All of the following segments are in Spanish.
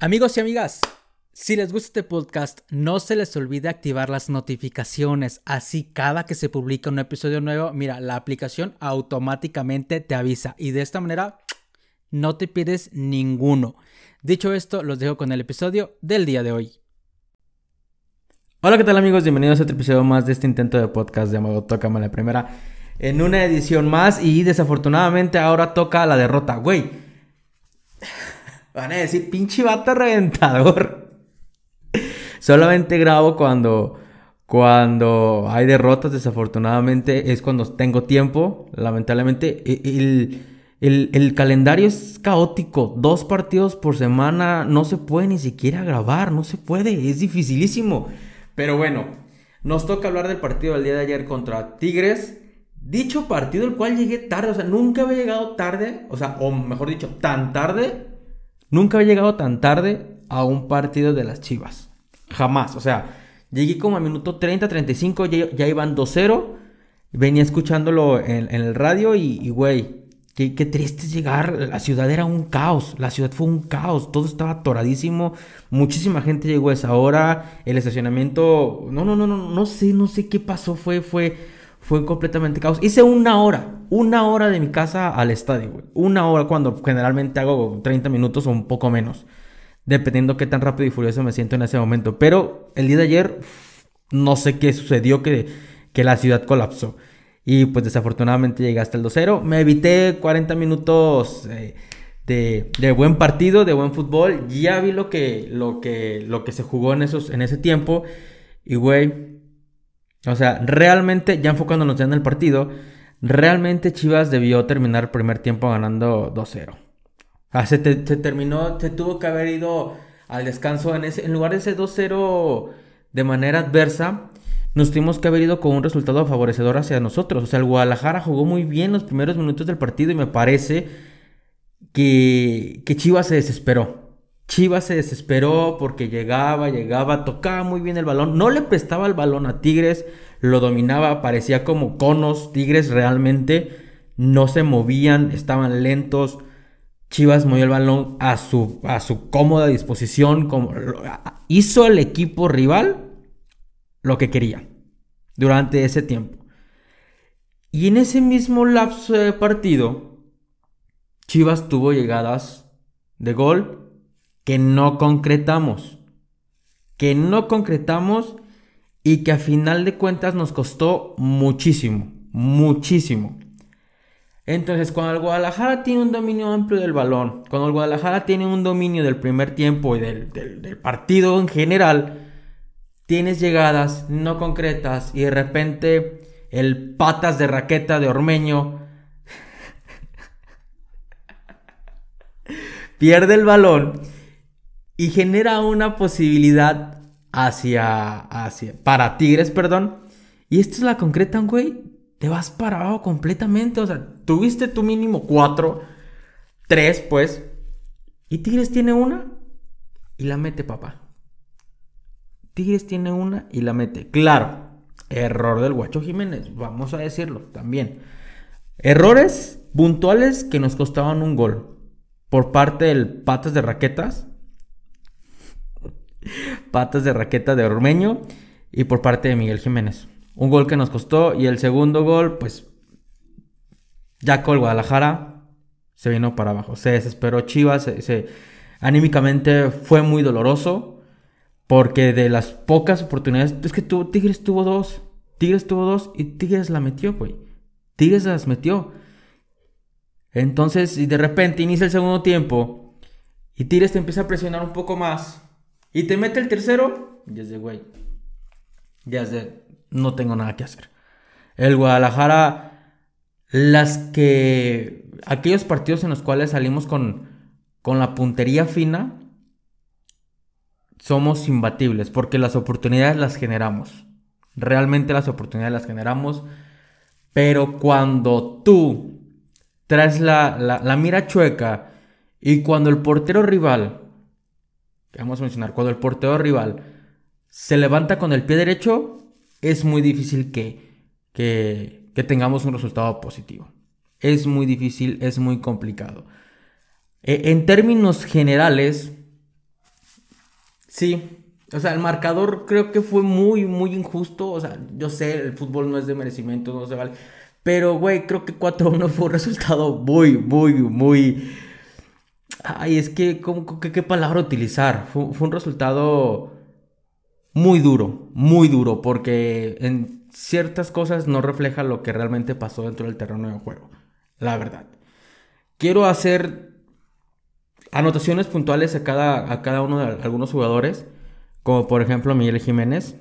Amigos y amigas, si les gusta este podcast, no se les olvide activar las notificaciones. Así cada que se publica un episodio nuevo, mira, la aplicación automáticamente te avisa y de esta manera no te pierdes ninguno. Dicho esto, los dejo con el episodio del día de hoy. Hola, ¿qué tal amigos? Bienvenidos a otro episodio más de este intento de podcast llamado Tócame la Primera. En una edición más y desafortunadamente ahora toca la derrota. Güey, Van a decir, pinche vato reventador. Solamente grabo cuando, cuando hay derrotas, desafortunadamente, es cuando tengo tiempo. Lamentablemente, e, el, el, calendario es caótico. Dos partidos por semana, no se puede ni siquiera grabar, no se puede, es dificilísimo. Pero bueno, nos toca hablar del partido del día de ayer contra Tigres. Dicho partido, el cual llegué tarde, o sea, nunca había llegado tarde, o sea, o mejor dicho, tan tarde Nunca había llegado tan tarde a un partido de las Chivas. Jamás. O sea, llegué como a minuto 30, 35, ya, ya iban 2-0. Venía escuchándolo en, el radio y, güey, qué, triste llegar. La ciudad era un caos. La ciudad fue un caos. Todo estaba atoradísimo. Muchísima gente llegó a esa hora. El estacionamiento. No, no, no, no, no sé, no sé qué pasó. Fue, fue fue completamente caos. Hice una hora, una hora de mi casa al estadio, güey. Una hora cuando generalmente hago 30 minutos o un poco menos. Dependiendo qué tan rápido y furioso me siento en ese momento. Pero el día de ayer, no sé qué sucedió que, que la ciudad colapsó. Y pues desafortunadamente llegué hasta el 2-0. Me evité 40 minutos eh, de, de, buen partido, de buen fútbol. Ya vi lo que, lo que, lo que se jugó en, esos, en ese tiempo. Y güey, o sea, realmente, ya enfocándonos ya en el partido, realmente Chivas debió terminar el primer tiempo ganando 2-0. Ah, se, terminó, se tuvo que haber ido al descanso en, ese, en lugar de ese 2-0 de manera adversa. Nos tuvimos que haber ido con un resultado favorecedor hacia nosotros. O sea, el Guadalajara jugó muy bien los primeros minutos del partido y me parece que Chivas se desesperó. Chivas se desesperó porque llegaba, llegaba, tocaba muy bien el balón, no le prestaba el balón a Tigres, lo dominaba, parecía como conos, Tigres realmente no se movían, estaban lentos. Chivas movió el balón a su, a su cómoda disposición, como, hizo el equipo rival lo que quería durante ese tiempo. Y en ese mismo lapso de partido, Chivas tuvo llegadas de gol que no concretamos. Que no concretamos y que a final de cuentas nos costó muchísimo, muchísimo. Entonces, cuando el Guadalajara tiene un dominio amplio del balón, cuando el Guadalajara tiene un dominio del primer tiempo y del, del partido en general, tienes llegadas no concretas y de repente el patas de raqueta de Ormeño pierde el balón y genera una posibilidad hacia, hacia, para Tigres, perdón. Y esto es la concreta, güey, te vas para abajo completamente. O sea, tuviste tu mínimo cuatro, tres, pues. Y Tigres tiene una y la mete, papá. Tigres tiene una y la mete. Claro, error del Guacho Jiménez, vamos a decirlo también. Errores puntuales que nos costaban un gol. Por parte del Patas de Raquetas patas de raqueta de Ormeño y por parte de Miguel Jiménez. Un gol que nos costó y el segundo gol, pues ya con Guadalajara se vino para abajo. Se desesperó Chivas, se, anímicamente fue muy doloroso porque de las pocas oportunidades, es que Tigres tuvo dos, Tigres tuvo dos y Tigres la metió, güey. Tigres las metió. Entonces, y de repente inicia el segundo tiempo y Tigres te empieza a presionar un poco más y te mete el tercero, ya es de, güey, ya es de, no tengo nada que hacer. El Guadalajara, las que, aquellos partidos en los cuales salimos con, con la puntería fina, somos imbatibles, porque las oportunidades las generamos. Realmente las oportunidades las generamos. Pero cuando tú traes la, la mira chueca y cuando el portero rival vamos a mencionar, cuando el portero rival se levanta con el pie derecho, es muy difícil que, que, que tengamos un resultado positivo. Es muy difícil, es muy complicado. E, en términos generales, Sí, o sea, el marcador creo que fue muy, muy injusto. O sea, yo sé, el fútbol no es de merecimiento, no se vale. Pero, güey, creo que 4-1 fue un resultado muy, muy, muy... Ay, es que, ¿cómo, qué, palabra utilizar? Fue, un resultado muy duro, muy duro, porque en ciertas cosas no refleja lo que realmente pasó dentro del terreno de juego. La verdad. Quiero hacer anotaciones puntuales a cada, a cada uno de algunos jugadores como por ejemplo Miguel Jiménez,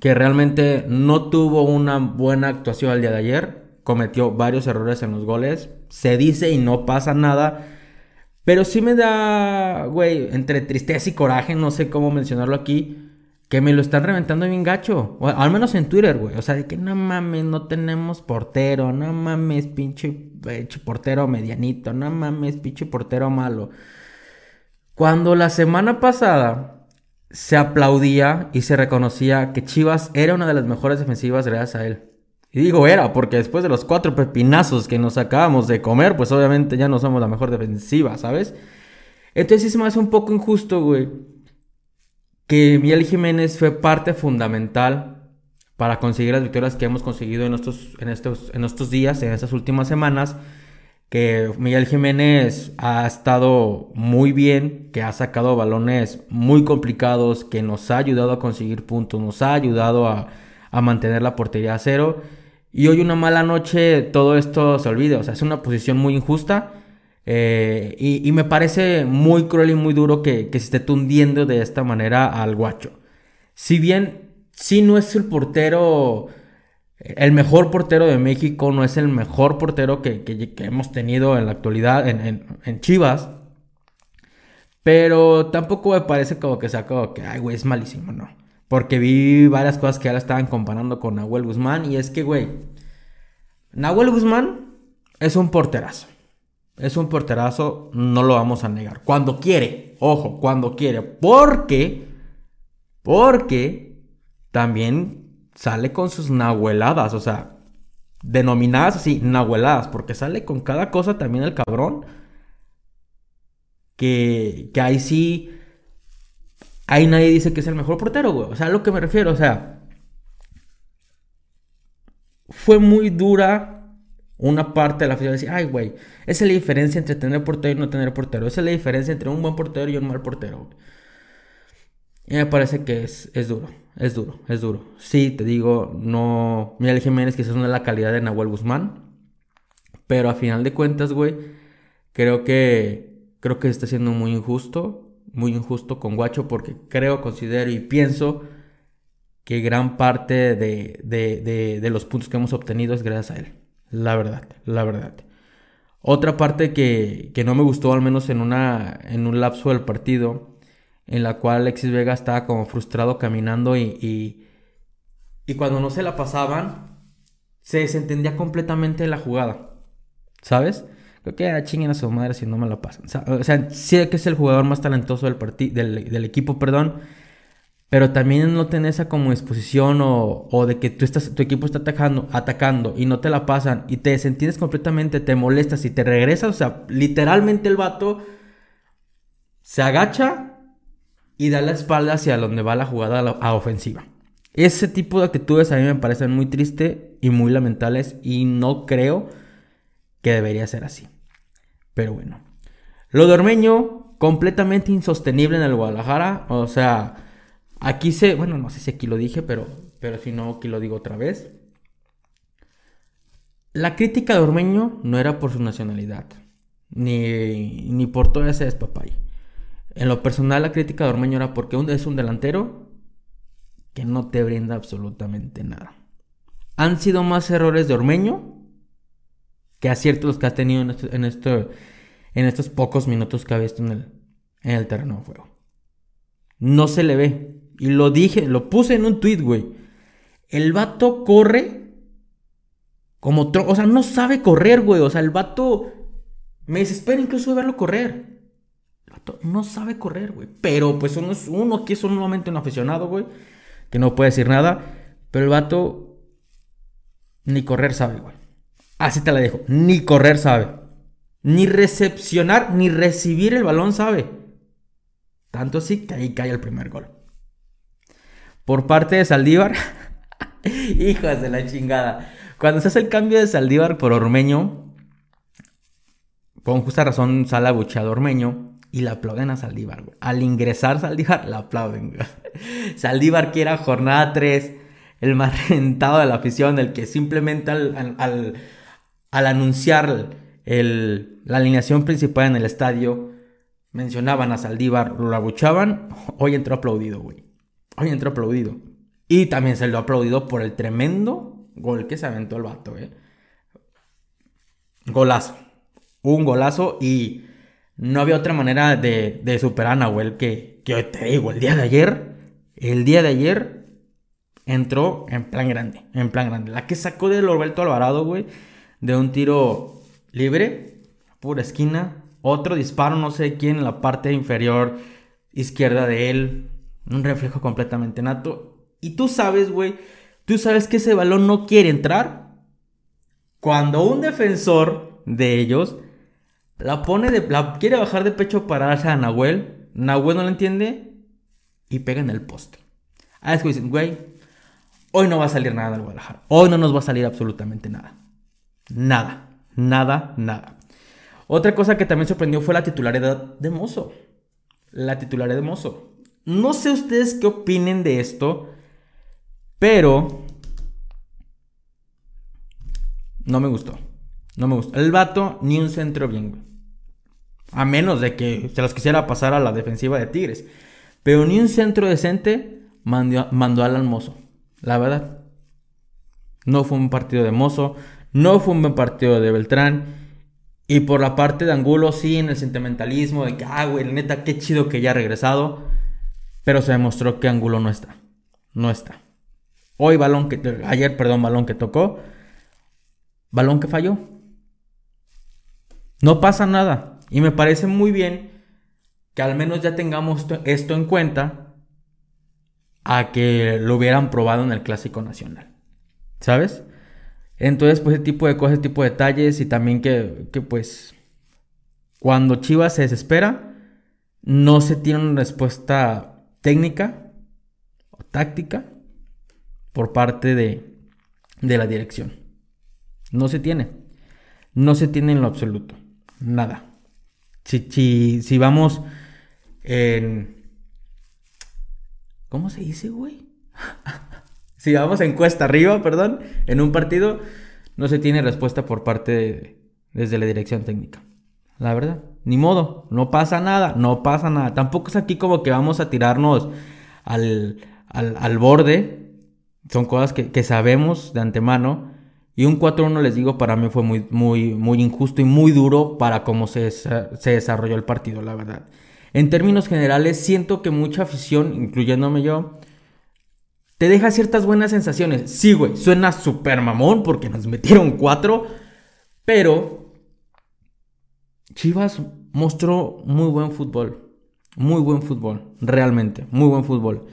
que realmente no tuvo una buena actuación el día de ayer, cometió varios errores en los goles, se dice y no pasa nada, pero sí me da, güey, entre tristeza y coraje, no sé cómo mencionarlo aquí, que me lo están reventando bien gacho, o al menos en Twitter, güey, o sea, de que no mames, no tenemos portero, no mames, pinche, pinche portero medianito, no mames, pinche portero malo. Cuando la semana pasada se aplaudía y se reconocía que Chivas era una de las mejores defensivas gracias a él. Y digo era, porque después de los cuatro pepinazos que nos acabamos de comer, pues obviamente ya no somos la mejor defensiva, ¿sabes? Entonces sí me hace un poco injusto, güey, que Miguel Jiménez fue parte fundamental para conseguir las victorias que hemos conseguido en estos, en estos, en estos días, en estas últimas semanas que Miguel Jiménez ha estado muy bien, que ha sacado balones muy complicados, que nos ha ayudado a conseguir puntos, nos ha ayudado a, mantener la portería a cero. Y hoy una mala noche todo esto se olvida, o sea, es una posición muy injusta. Eh, y, me parece muy cruel y muy duro que, se esté tundiendo de esta manera al guacho. Si bien, si no es el portero el mejor portero de México no es el mejor portero que, hemos tenido en la actualidad en, Chivas. Pero tampoco me parece como que sea como que, ay, güey, es malísimo, no. Porque vi varias cosas que ahora estaban comparando con Nahuel Guzmán. Y es que, güey, Nahuel Guzmán es un porterazo. Es un porterazo, no lo vamos a negar. Cuando quiere, ojo, cuando quiere. Porque, porque también sale con sus nahueladas, o sea, denominadas así, nahueladas, porque sale con cada cosa también el cabrón. Que, que ahí sí, ahí nadie dice que es el mejor portero, güey. O sea, a lo que me refiero, o sea, fue muy dura una parte de la afición decir, ay, güey, esa es la diferencia entre tener portero y no tener portero. Esa es la diferencia entre un buen portero y un mal portero. Y me parece que es, es duro. Es duro, es duro. Sí, te digo, no. Miguel Jiménez quizás no es la calidad de Nahuel Guzmán. Pero a final de cuentas, güey, creo que. Creo que está siendo muy injusto. Muy injusto con Guacho. Porque creo, considero y pienso que gran parte de, de, de, los puntos que hemos obtenido es gracias a él. La verdad, la verdad. Otra parte que, que no me gustó, al menos en, una, en un lapso del partido, en la cual Alexis Vega estaba como frustrado caminando y, y, cuando no se la pasaban, se desentendía completamente la jugada. ¿Sabes? Creo que era chinguen a su madre si no me la pasan. O sea, sí que es el jugador más talentoso del, del, del equipo, perdón. Pero también no tener esa como disposición o, o, de que tú estás, tu equipo está atacando, atacando y no te la pasan y te desentiendes completamente, te molestas y te regresas. O sea, literalmente el vato se agacha y da la espalda hacia donde va la jugada a, ofensiva. Ese tipo de actitudes a mí me parecen muy tristes y muy lamentables y no creo que debería ser así. Pero bueno. Lo de Ormeño, completamente insostenible en el Guadalajara. O sea, aquí se... Bueno, no sé si aquí lo dije, pero, pero si no, aquí lo digo otra vez. La crítica de Ormeño no era por su nacionalidad. Ni, ni por todo ese despapay. En lo personal, la crítica de Ormeño era porque es un delantero que no te brinda absolutamente nada. Han sido más errores de Ormeño que aciertos los que has tenido en, esto, en, estos pocos minutos que ha visto en el, en el terreno de juego. No se le ve. Y lo dije, lo puse en un tweet, güey. El vato corre como... O sea, no sabe correr, güey. O sea, el vato... Me desespera incluso de verlo correr no sabe correr, güey. Pero pues uno es uno que es solamente un aficionado, güey. Que no puede decir nada. Pero el vato ni correr sabe, güey. Así te la dejo. Ni correr sabe. Ni recepcionar, ni recibir el balón sabe. Tanto así que ahí cae el primer gol. Por parte de Saldívar, hijas de la chingada. Cuando se hace el cambio de Saldívar por Ormeño, con justa razón sale abucheado Ormeño y le aplauden a Saldívar. Al ingresar Saldívar, la aplauden. Saldívar que era jornada 3, el más rentado de la afición, el que simplemente al, anunciar la alineación principal en el estadio, mencionaban a Saldívar, lo abuchaban, hoy entró aplaudido, güey. Hoy entró aplaudido. Y también se lo aplaudido por el tremendo gol que se aventó el vato, eh. Golazo. Un golazo y no había otra manera de, de superar a Nahuel que, que te digo, el día de ayer, el día de ayer entró en plan grande, en plan grande. La que sacó de Roberto Alvarado, güey, de un tiro libre, pura esquina, otro disparo, no sé quién, en la parte inferior izquierda de él, un reflejo completamente nato. Y tú sabes, güey, tú sabes que ese balón no quiere entrar cuando un defensor de ellos la pone de. La quiere bajar de pecho para darse a Nahuel. Nahuel no lo entiende. Y pega en el poste. Ah, es dicen, güey. Hoy no va a salir nada del Guadalajara. Hoy no nos va a salir absolutamente nada. Nada. Nada, nada. Otra cosa que también sorprendió fue la titularidad de Mozo. La titularidad de Mozo. No sé ustedes qué opinen de esto. Pero. No me gustó. No me gustó. El vato, ni un centro bien. A menos de que se los quisiera pasar a la defensiva de Tigres. Pero ni un centro decente mandó, mandó al Mozo. La verdad. No fue un partido de Mozo. No fue un buen partido de Beltrán. Y por la parte de Angulo, sí, en el sentimentalismo de que, ah, güey, neta, qué chido que ya ha regresado. Pero se demostró que Angulo no está. No está. Hoy balón que... Ayer, perdón, balón que tocó. Balón que falló. No pasa nada. Y me parece muy bien que al menos ya tengamos esto en cuenta a que lo hubieran probado en el Clásico Nacional. ¿Sabes? Entonces, pues ese tipo de cosas, ese tipo de detalles y también que, que pues cuando Chivas se desespera, no se tiene una respuesta técnica o táctica por parte de, de la dirección. No se tiene. No se tiene en lo absoluto. Nada. Si, si, vamos en... ¿Cómo se dice, güey? si vamos en cuesta arriba, perdón, en un partido, no se tiene respuesta por parte de, desde la dirección técnica. La verdad, ni modo, no pasa nada, no pasa nada. Tampoco es aquí como que vamos a tirarnos al, al, al borde. Son cosas que, que sabemos de antemano y un 4-1 les digo, para mí fue muy, muy, muy injusto y muy duro para cómo se, se desarrolló el partido, la verdad. En términos generales, siento que mucha afición, incluyéndome yo, te deja ciertas buenas sensaciones. Sí, güey, suena súper mamón porque nos metieron 4, pero Chivas mostró muy buen fútbol. Muy buen fútbol, realmente, muy buen fútbol.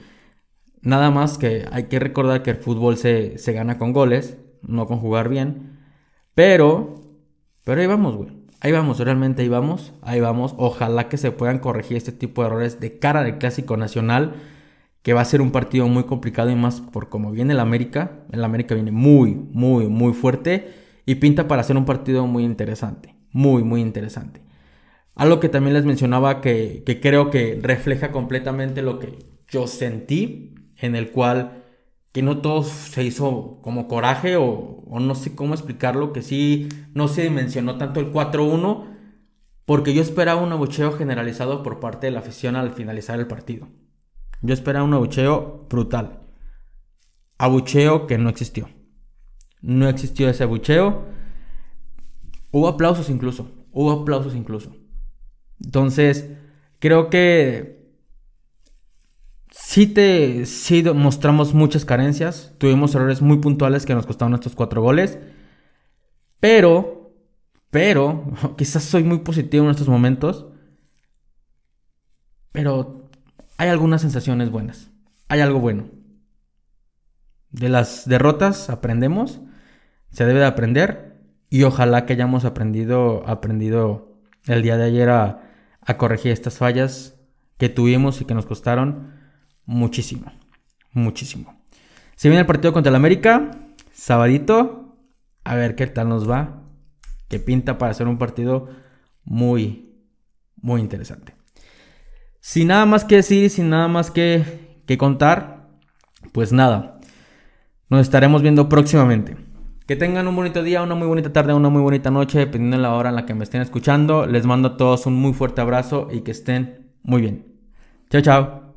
Nada más que hay que recordar que el fútbol se, se gana con goles no con jugar bien. Pero, pero ahí vamos, güey. Ahí vamos, realmente ahí vamos, ahí vamos. Ojalá que se puedan corregir este tipo de errores de cara del Clásico Nacional, que va a ser un partido muy complicado y más por como viene el América. El América viene muy, muy, muy fuerte y pinta para ser un partido muy interesante. Muy, muy interesante. Algo que también les mencionaba que, que creo que refleja completamente lo que yo sentí, en el cual que no todo se hizo como coraje o, no sé cómo explicarlo, que sí no se dimensionó tanto el 4-1, porque yo esperaba un abucheo generalizado por parte de la afición al finalizar el partido. Yo esperaba un abucheo brutal. Abucheo que no existió. No existió ese abucheo. Hubo aplausos incluso. Hubo aplausos incluso. Entonces, creo que sí te sí mostramos muchas carencias, tuvimos errores muy puntuales que nos costaron estos cuatro goles, pero, pero, quizás soy muy positivo en estos momentos, pero hay algunas sensaciones buenas, hay algo bueno. De las derrotas aprendemos, se debe de aprender y ojalá que hayamos aprendido, aprendido el día de ayer a, corregir estas fallas que tuvimos y que nos costaron muchísimo, muchísimo. Se viene el partido contra el América, sabadito, a ver qué tal nos va, que pinta para ser un partido muy, muy interesante. Sin nada más que decir, sin nada más que, que contar, pues nada, nos estaremos viendo próximamente. Que tengan un bonito día, una muy bonita tarde, una muy bonita noche, dependiendo de la hora en la que me estén escuchando. Les mando a todos un muy fuerte abrazo y que estén muy bien. Chao, chao.